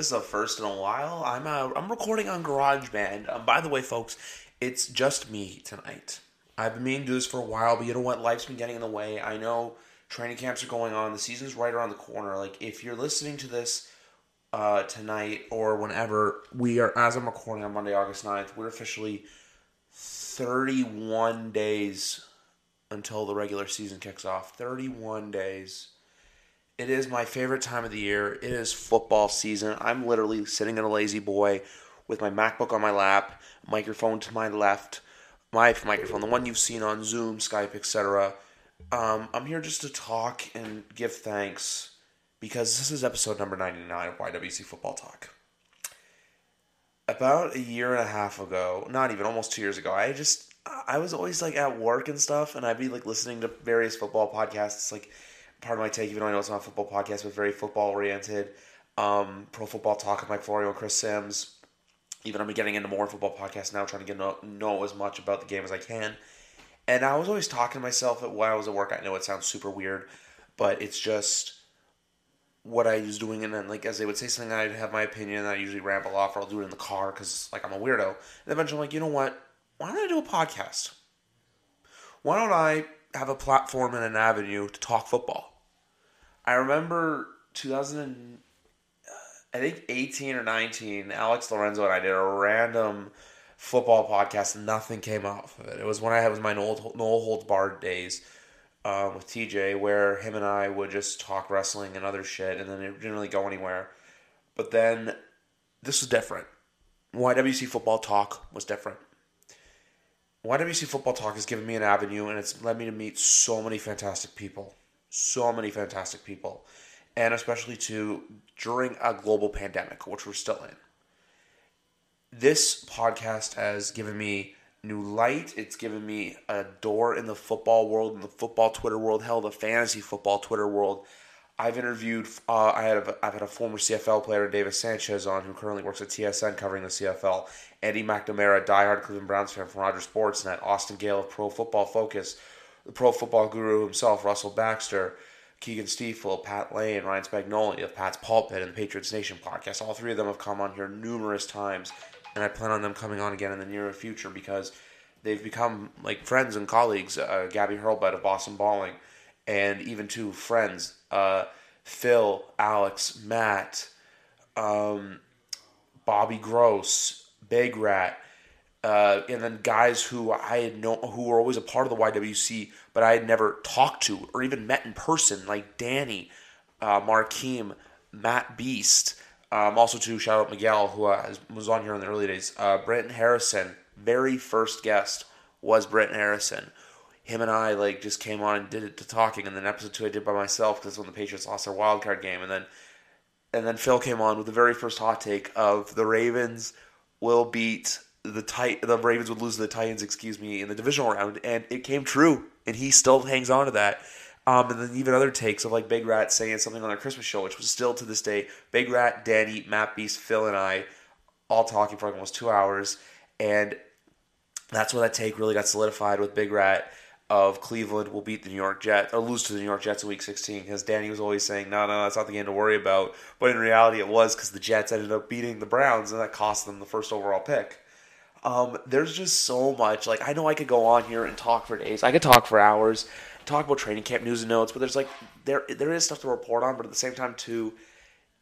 This is a first in a while. I'm uh, I'm recording on GarageBand. Um, by the way, folks, it's just me tonight. I've been meaning to do this for a while, but you know what? Life's been getting in the way. I know training camps are going on. The season's right around the corner. Like if you're listening to this uh, tonight or whenever, we are as I'm recording on Monday, August 9th, we're officially 31 days until the regular season kicks off. 31 days. It is my favorite time of the year. It is football season. I'm literally sitting in a lazy boy with my MacBook on my lap, microphone to my left, my microphone, the one you've seen on Zoom, Skype, etc. Um, I'm here just to talk and give thanks because this is episode number 99 of YWC Football Talk. About a year and a half ago, not even almost two years ago, I just I was always like at work and stuff, and I'd be like listening to various football podcasts, like part of my take, even though I know it's not a football podcast, but very football oriented. Um, Pro Football Talk with Mike Florio and Chris Simms. Even I'm getting into more football podcasts now, trying to get know, know as much about the game as I can. And I was always talking to myself while I was at work. I know it sounds super weird, but it's just what I was doing. And then, like, as they would say something, I'd have my opinion. And I usually ramble off, or I'll do it in the car because, like, I'm a weirdo. And eventually, I'm like, you know what? Why don't I do a podcast? Why don't I have a platform and an avenue to talk football? I remember 2000, and, uh, I think 18 or 19, Alex Lorenzo and I did a random football podcast. Nothing came off of it. It was when I had was my Noel, Noel Holds Barred days um, with TJ, where him and I would just talk wrestling and other shit, and then it didn't really go anywhere. But then this was different. YWC Football Talk was different. YWC Football Talk has given me an avenue, and it's led me to meet so many fantastic people so many fantastic people, and especially to during a global pandemic, which we're still in. This podcast has given me new light. It's given me a door in the football world, in the football Twitter world, hell, the fantasy football Twitter world. I've interviewed. Uh, I had a, I've had a former CFL player, David Sanchez, on who currently works at TSN covering the CFL. Eddie McNamara, diehard Cleveland Browns fan from Rogers Sportsnet. Austin Gayle of Pro Football Focus the pro football guru himself, Russell Baxter, Keegan Stiefel, Pat Lane, Ryan Spagnoli of Pat's Pulpit and the Patriots Nation podcast. All three of them have come on here numerous times, and I plan on them coming on again in the near future because they've become like friends and colleagues. Uh, Gabby Hurlbut of Boston Balling, and even two friends, uh, Phil, Alex, Matt, um, Bobby Gross, Big Rat uh, and then guys who I had known who were always a part of the YWC, but I had never talked to or even met in person, like Danny, uh, Markeem, Matt Beast. Um, also, to shout out Miguel, who uh, was on here in the early days. Uh, Brenton Harrison, very first guest was Brenton Harrison. Him and I like just came on and did it to talking, and then episode two I did by myself because when the Patriots lost their wild card game, and then and then Phil came on with the very first hot take of the Ravens will beat the tit- the Ravens would lose to the Titans, excuse me, in the divisional round, and it came true, and he still hangs on to that. Um, and then even other takes of like Big Rat saying something on their Christmas show, which was still to this day Big Rat, Danny, Matt Beast, Phil, and I all talking for almost two hours, and that's where that take really got solidified with Big Rat of Cleveland will beat the New York Jets or lose to the New York Jets in Week 16 because Danny was always saying no, no, that's not the game to worry about, but in reality it was because the Jets ended up beating the Browns and that cost them the first overall pick. Um, there's just so much. Like I know I could go on here and talk for days. I could talk for hours, talk about training camp news and notes. But there's like there there is stuff to report on. But at the same time, too,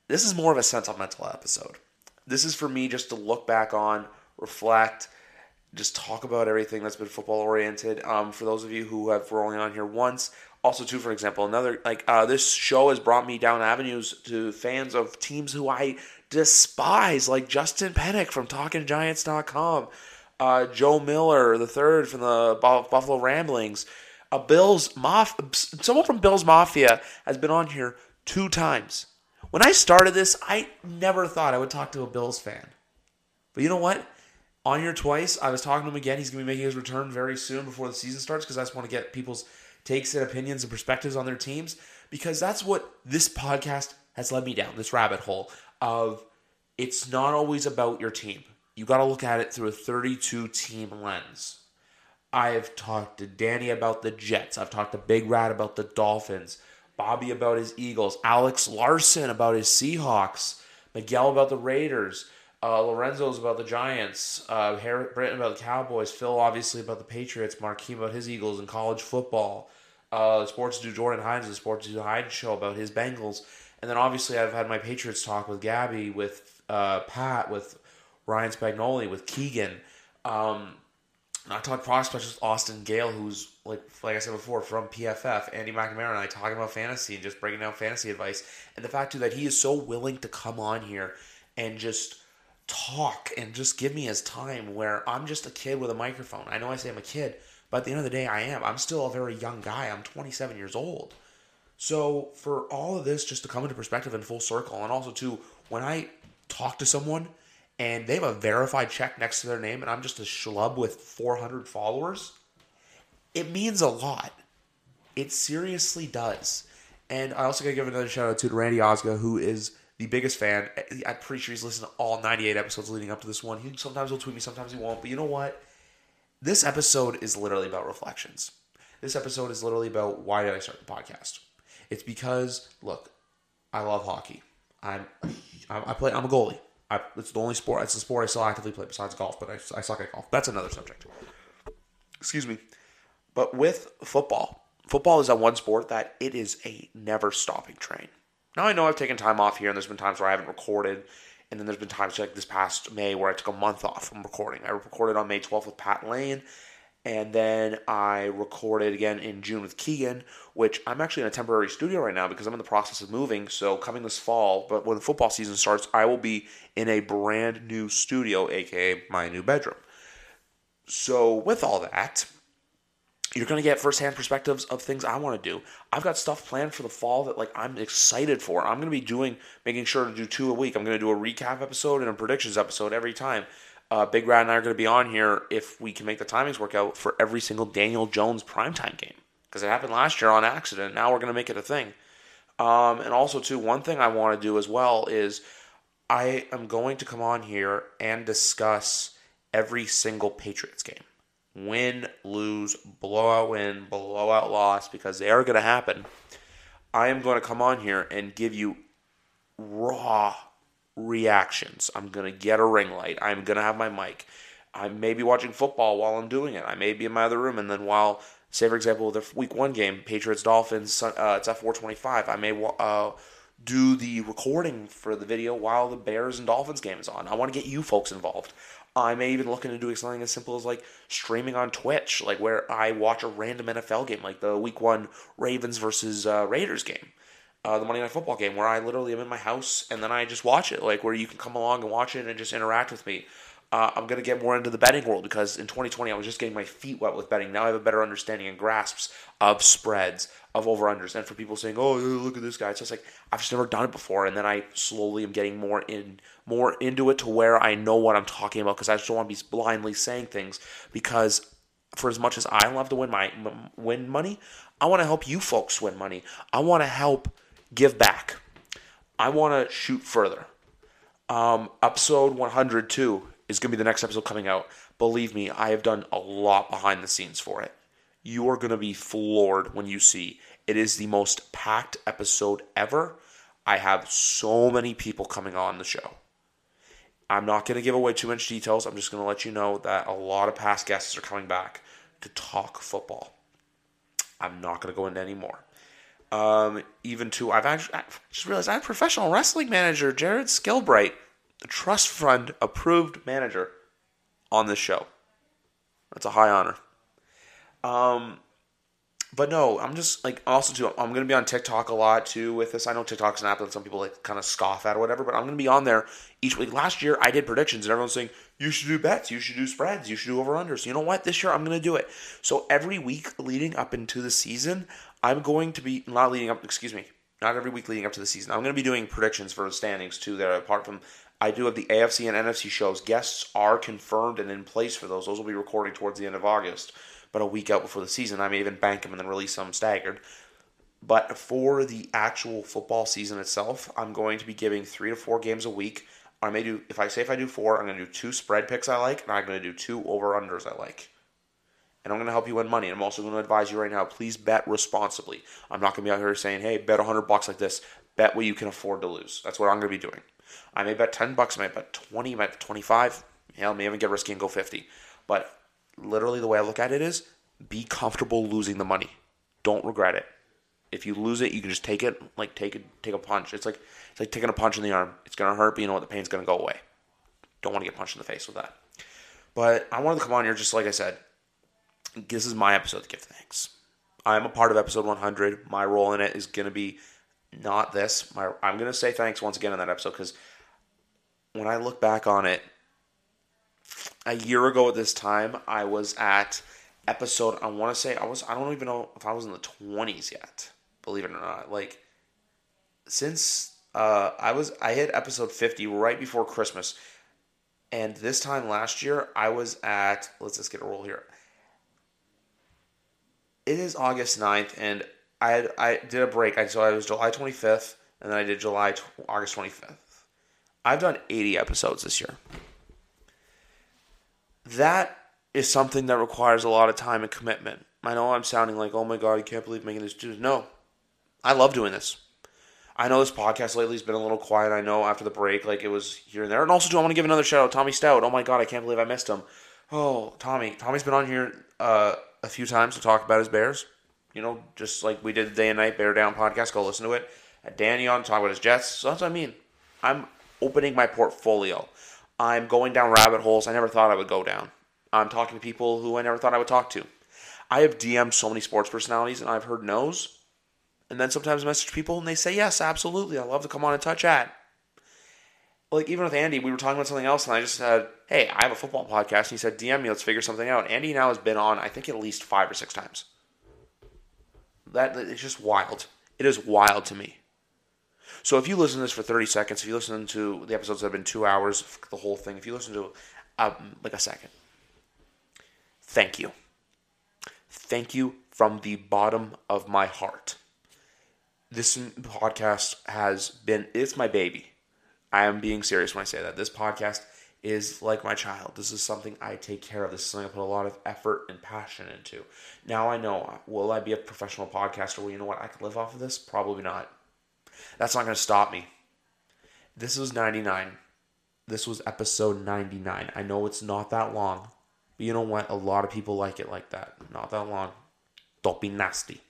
this is more of a sentimental episode. This is for me just to look back on, reflect, just talk about everything that's been football oriented. Um, for those of you who have rolling on here once, also too, for example, another like uh, this show has brought me down avenues to fans of teams who I despise, like Justin Pennick from TalkingGiants.com, uh, Joe Miller the third from the Buffalo Rumblings, a Bills someone from Bills Mafia has been on here two times. When I started this, I never thought I would talk to a Bills fan, but you know what? On here twice, I was talking to him again. He's going to be making his return very soon before the season starts because I just want to get people's takes and opinions and perspectives on their teams because that's what this podcast has led me down this rabbit hole of it's not always about your team. You got to look at it through a 32 team lens. I've talked to Danny about the Jets. I've talked to Big Rat about the Dolphins. Bobby about his Eagles. Alex Larson about his Seahawks. Miguel about the Raiders. Uh, Lorenzo's about the Giants. Uh, Britton about the Cowboys. Phil obviously about the Patriots. Markeem about his Eagles and college football. Uh, Sports do Jordan Hines, the Sports do Hines show about his Bengals. And then obviously I've had my Patriots talk with Gabby, with uh, Pat, with Ryan Spagnoli, with Keegan. Um, I talk prospects with Austin Gayle, who's like like I said before from PFF. Andy McNamara and I talking about fantasy and just breaking down fantasy advice. And the fact too that he is so willing to come on here and just talk and just give me his time where I'm just a kid with a microphone. I know I say I'm a kid, but at the end of the day, I am. I'm still a very young guy. I'm 27 years old. So for all of this just to come into perspective in full circle, and also too, when I talk to someone and they have a verified check next to their name, and I'm just a schlub with 400 followers, it means a lot. It seriously does. And I also got to give another shout out to Randy Osga, who is the biggest fan. I'm pretty sure he's listened to all 98 episodes leading up to this one. He sometimes will tweet me, sometimes he won't. But you know what? This episode is literally about reflections. This episode is literally about why did I start the podcast? It's because look, I love hockey. I'm I play. I'm a goalie. I, it's the only sport. It's the sport I still actively play besides golf, but I, I suck at golf. That's another subject. Excuse me. But with football, football is that one sport that it is a never stopping train. Now I know I've taken time off here, and there's been times where I haven't recorded, and then there's been times like this past May where I took a month off from recording. I recorded on May 12th with Pat Lane, and then I recorded again in June with Keegan, which I'm actually in a temporary studio right now because I'm in the process of moving. So coming this fall, but when the football season starts, I will be in a brand new studio, aka my new bedroom. So with all that, you're going to get firsthand perspectives of things I want to do. I've got stuff planned for the fall that like I'm excited for. I'm going to be doing making sure to do two a week. I'm going to do a recap episode and a predictions episode every time. Uh, Big Rat and I are going to be on here if we can make the timings work out for every single Daniel Jones primetime game because it happened last year on accident. Now we're going to make it a thing. Um, and also, too, one thing I want to do as well is I am going to come on here and discuss every single Patriots game win, lose, blowout win, blowout loss, because they are going to happen. I am going to come on here and give you raw reactions. I'm going to get a ring light. I'm going to have my mic. I may be watching football while I'm doing it. I may be in my other room, and then while, say for example, the Week One game, Patriots Dolphins, uh, it's at 4:25. I may uh, do the recording for the video while the Bears and Dolphins game is on. I want to get you folks involved. I may even look into doing something as simple as like streaming on Twitch, like where I watch a random NFL game, like the Week One Ravens versus uh, Raiders game, uh, the Monday Night Football game, where I literally am in my house and then I just watch it, like where you can come along and watch it and just interact with me. Uh, I'm going to get more into the betting world because in 2020 I was just getting my feet wet with betting. Now I have a better understanding and grasps of spreads, of over unders. And for people saying, "Oh, look at this guy," it's just like I've just never done it before. And then I slowly am getting more in, more into it to where I know what I'm talking about because I just don't want to be blindly saying things. Because for as much as I love to win my win money, I want to help you folks win money. I want to help give back. I want to shoot further. Um, episode 102 is going to be the next episode coming out. Believe me, I have done a lot behind the scenes for it. You are going to be floored when you see it is the most packed episode ever. I have so many people coming on the show. I'm not going to give away too much details. I'm just going to let you know that a lot of past guests are coming back to talk football. I'm not going to go into any more. Um, even to I've actually I just realized I'm professional wrestling manager Jared Skilbright the trust fund approved manager on this show. That's a high honor. Um, but no, I'm just like also too. I'm gonna be on TikTok a lot too with this. I know TikTok's an app that some people like kind of scoff at or whatever, but I'm gonna be on there each week. Last year I did predictions and everyone's saying you should do bets, you should do spreads, you should do over unders. You know what? This year I'm gonna do it. So every week leading up into the season, I'm going to be not leading up. Excuse me, not every week leading up to the season. I'm going to be doing predictions for the standings too. There, apart from I do have the AFC and NFC shows. Guests are confirmed and in place for those. Those will be recording towards the end of August, but a week out before the season. I may even bank them and then release them staggered. But for the actual football season itself, I'm going to be giving three to four games a week. I may do, if I say if I do four, I'm going to do two spread picks I like, and I'm going to do two over unders I like. And I'm going to help you win money. And I'm also going to advise you right now please bet responsibly. I'm not going to be out here saying, hey, bet 100 bucks like this. Bet what you can afford to lose. That's what I'm going to be doing. I may bet 10 bucks, I may bet 20, I may bet 25. Hell, may even get risky and go 50. But literally, the way I look at it is be comfortable losing the money. Don't regret it. If you lose it, you can just take it, like take it, take a punch. It's like it's like taking a punch in the arm. It's gonna hurt, but you know what? The pain's gonna go away. Don't want to get punched in the face with that. But I wanted to come on here, just like I said. This is my episode to give thanks. I'm a part of episode 100. My role in it is gonna be not this. My I'm gonna say thanks once again in that episode because when I look back on it, a year ago at this time, I was at episode. I want to say I was. I don't even know if I was in the twenties yet. Believe it or not, like since uh, I was, I hit episode fifty right before Christmas, and this time last year I was at. Let's just get a roll here. It is August 9th, and I had, I did a break. I so I was July twenty fifth, and then I did July August twenty fifth. I've done eighty episodes this year. That is something that requires a lot of time and commitment. I know I'm sounding like, oh my god, I can't believe making this. No, I love doing this. I know this podcast lately has been a little quiet. I know after the break, like it was here and there. And also, do I want to give another shout out, Tommy Stout. Oh my god, I can't believe I missed him. Oh, Tommy. Tommy's been on here uh, a few times to talk about his Bears. You know, just like we did the day and night Bear Down podcast. Go listen to it. At Danny on talk about his Jets. So that's what I mean. I'm opening my portfolio. I'm going down rabbit holes I never thought I would go down. I'm talking to people who I never thought I would talk to. I have DM'd so many sports personalities and I've heard no's. And then sometimes message people and they say, yes, absolutely. I love to come on and touch at. Like even with Andy, we were talking about something else and I just said, hey, I have a football podcast. And he said, DM me, let's figure something out. Andy now has been on, I think, at least five or six times. That is just wild. It is wild to me. So if you listen to this for 30 seconds, if you listen to the episodes that have been two hours, the whole thing, if you listen to um, like a second, thank you. Thank you from the bottom of my heart. This podcast has been, it's my baby. I am being serious when I say that. This podcast is like my child. This is something I take care of. This is something I put a lot of effort and passion into. Now I know, uh, will I be a professional podcaster? Well, you know what? I can live off of this? Probably not. That's not going to stop me. This was 99. This was episode 99. I know it's not that long, but you know what? A lot of people like it like that. Not that long. Don't be nasty.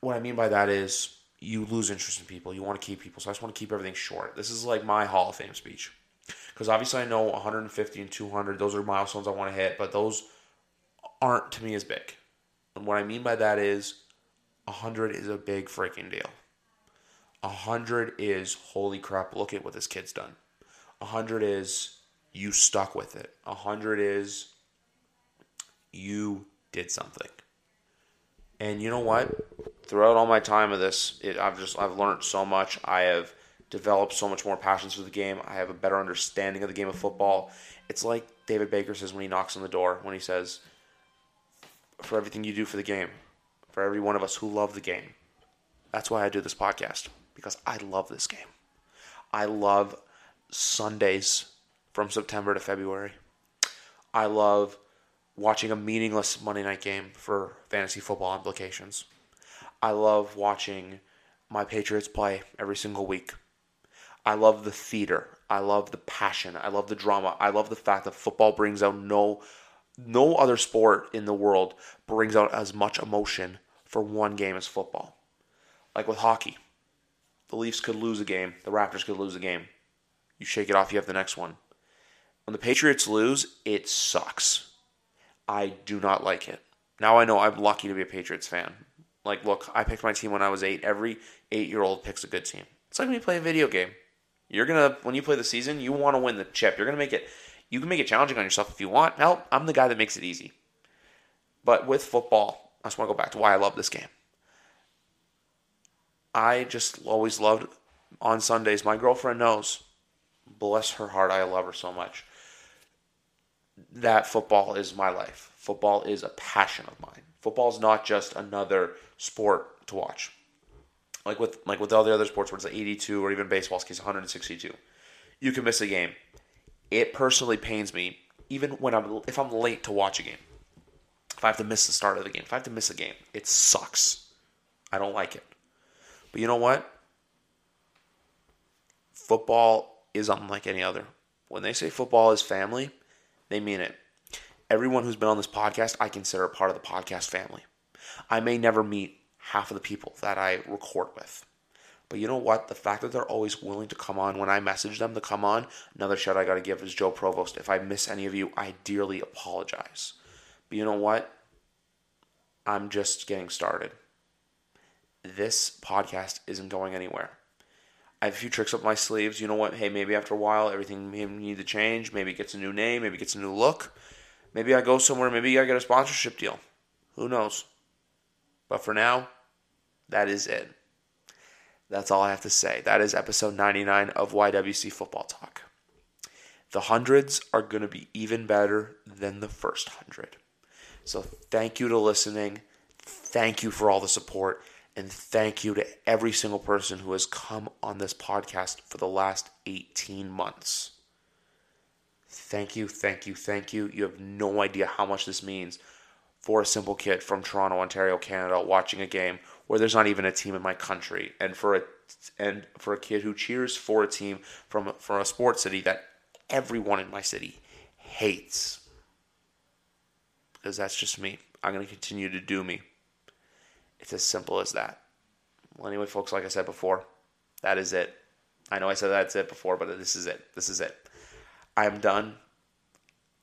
What I mean by that is you lose interest in people. You want to keep people. So I just want to keep everything short. This is like my Hall of Fame speech. Because obviously I know 150 and 200, those are milestones I want to hit, but those aren't to me as big. And what I mean by that is 100 is a big freaking deal. 100 is holy crap, look at what this kid's done. 100 is you stuck with it. 100 is you did something. And you know what? Throughout all my time of this, it, I've just I've learned so much. I have developed so much more passions for the game. I have a better understanding of the game of football. It's like David Baker says when he knocks on the door, when he says, "For everything you do for the game, for every one of us who love the game." That's why I do this podcast because I love this game. I love Sundays from September to February. I love watching a meaningless Monday night game for fantasy football implications. I love watching my Patriots play every single week. I love the theater. I love the passion. I love the drama. I love the fact that football brings out no no other sport in the world brings out as much emotion for one game as football. Like with hockey. The Leafs could lose a game, the Raptors could lose a game. You shake it off, you have the next one. When the Patriots lose, it sucks. I do not like it. Now I know I'm lucky to be a Patriots fan. Like, look, I picked my team when I was eight. Every eight year old picks a good team. It's like when you play a video game. You're gonna when you play the season, you want to win the chip. You're gonna make it. You can make it challenging on yourself if you want. Hell, I'm the guy that makes it easy. But with football, I just want to go back to why I love this game. I just always loved on Sundays. My girlfriend knows, bless her heart, I love her so much. That football is my life. Football is a passion of mine. Football is not just another sport to watch. Like with like with all the other sports where it's like 82 or even baseball's case 162. You can miss a game. It personally pains me even when I'm if I'm late to watch a game. If I have to miss the start of the game, if I have to miss a game, it sucks. I don't like it. But you know what? football is unlike any other. When they say football is family, they mean it. Everyone who's been on this podcast, I consider a part of the podcast family. I may never meet half of the people that I record with. But you know what? The fact that they're always willing to come on when I message them to come on, another shout I got to give is Joe Provost. If I miss any of you, I dearly apologize. But you know what? I'm just getting started. This podcast isn't going anywhere. I have a few tricks up my sleeves. You know what? Hey, maybe after a while, everything may need to change. Maybe it gets a new name. Maybe it gets a new look. Maybe I go somewhere. Maybe I get a sponsorship deal. Who knows? But for now, that is it. That's all I have to say. That is episode 99 of YWC Football Talk. The hundreds are going to be even better than the first hundred. So thank you to listening. Thank you for all the support. And thank you to every single person who has come on this podcast for the last 18 months. Thank you, thank you, thank you. You have no idea how much this means for a simple kid from Toronto, Ontario, Canada, watching a game where there's not even a team in my country, and for a and for a kid who cheers for a team from from a sports city that everyone in my city hates, because that's just me. I'm to continue to do me. It's as simple as that. Well, anyway, folks, like I said before, that is it. I know I said that's it before, but this is it. This is it. I'm done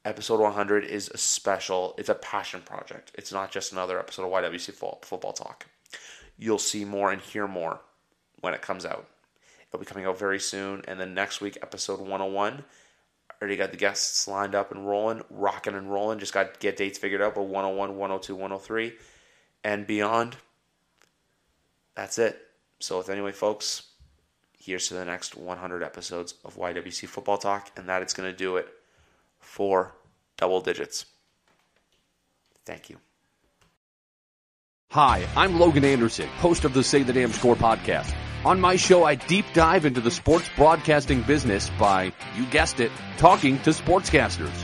episode 100 is a special, it's a passion project. It's not just another episode of YWC Football Talk. You'll see more and hear more when it comes out. It'll be coming out very soon. And then next week, episode 101. Already got the guests lined up and rolling, rocking and rolling. Just got to get dates figured out, but 101, 102, 103, and beyond. That's it. So, with anyway, folks, here's to the next 100 episodes of YWC Football Talk, and that it's going to do it for double digits. Thank you. Hi, I'm Logan Anderson, host of the Say the Damn Score podcast. On my show, I deep dive into the sports broadcasting business by, you guessed it, talking to sportscasters.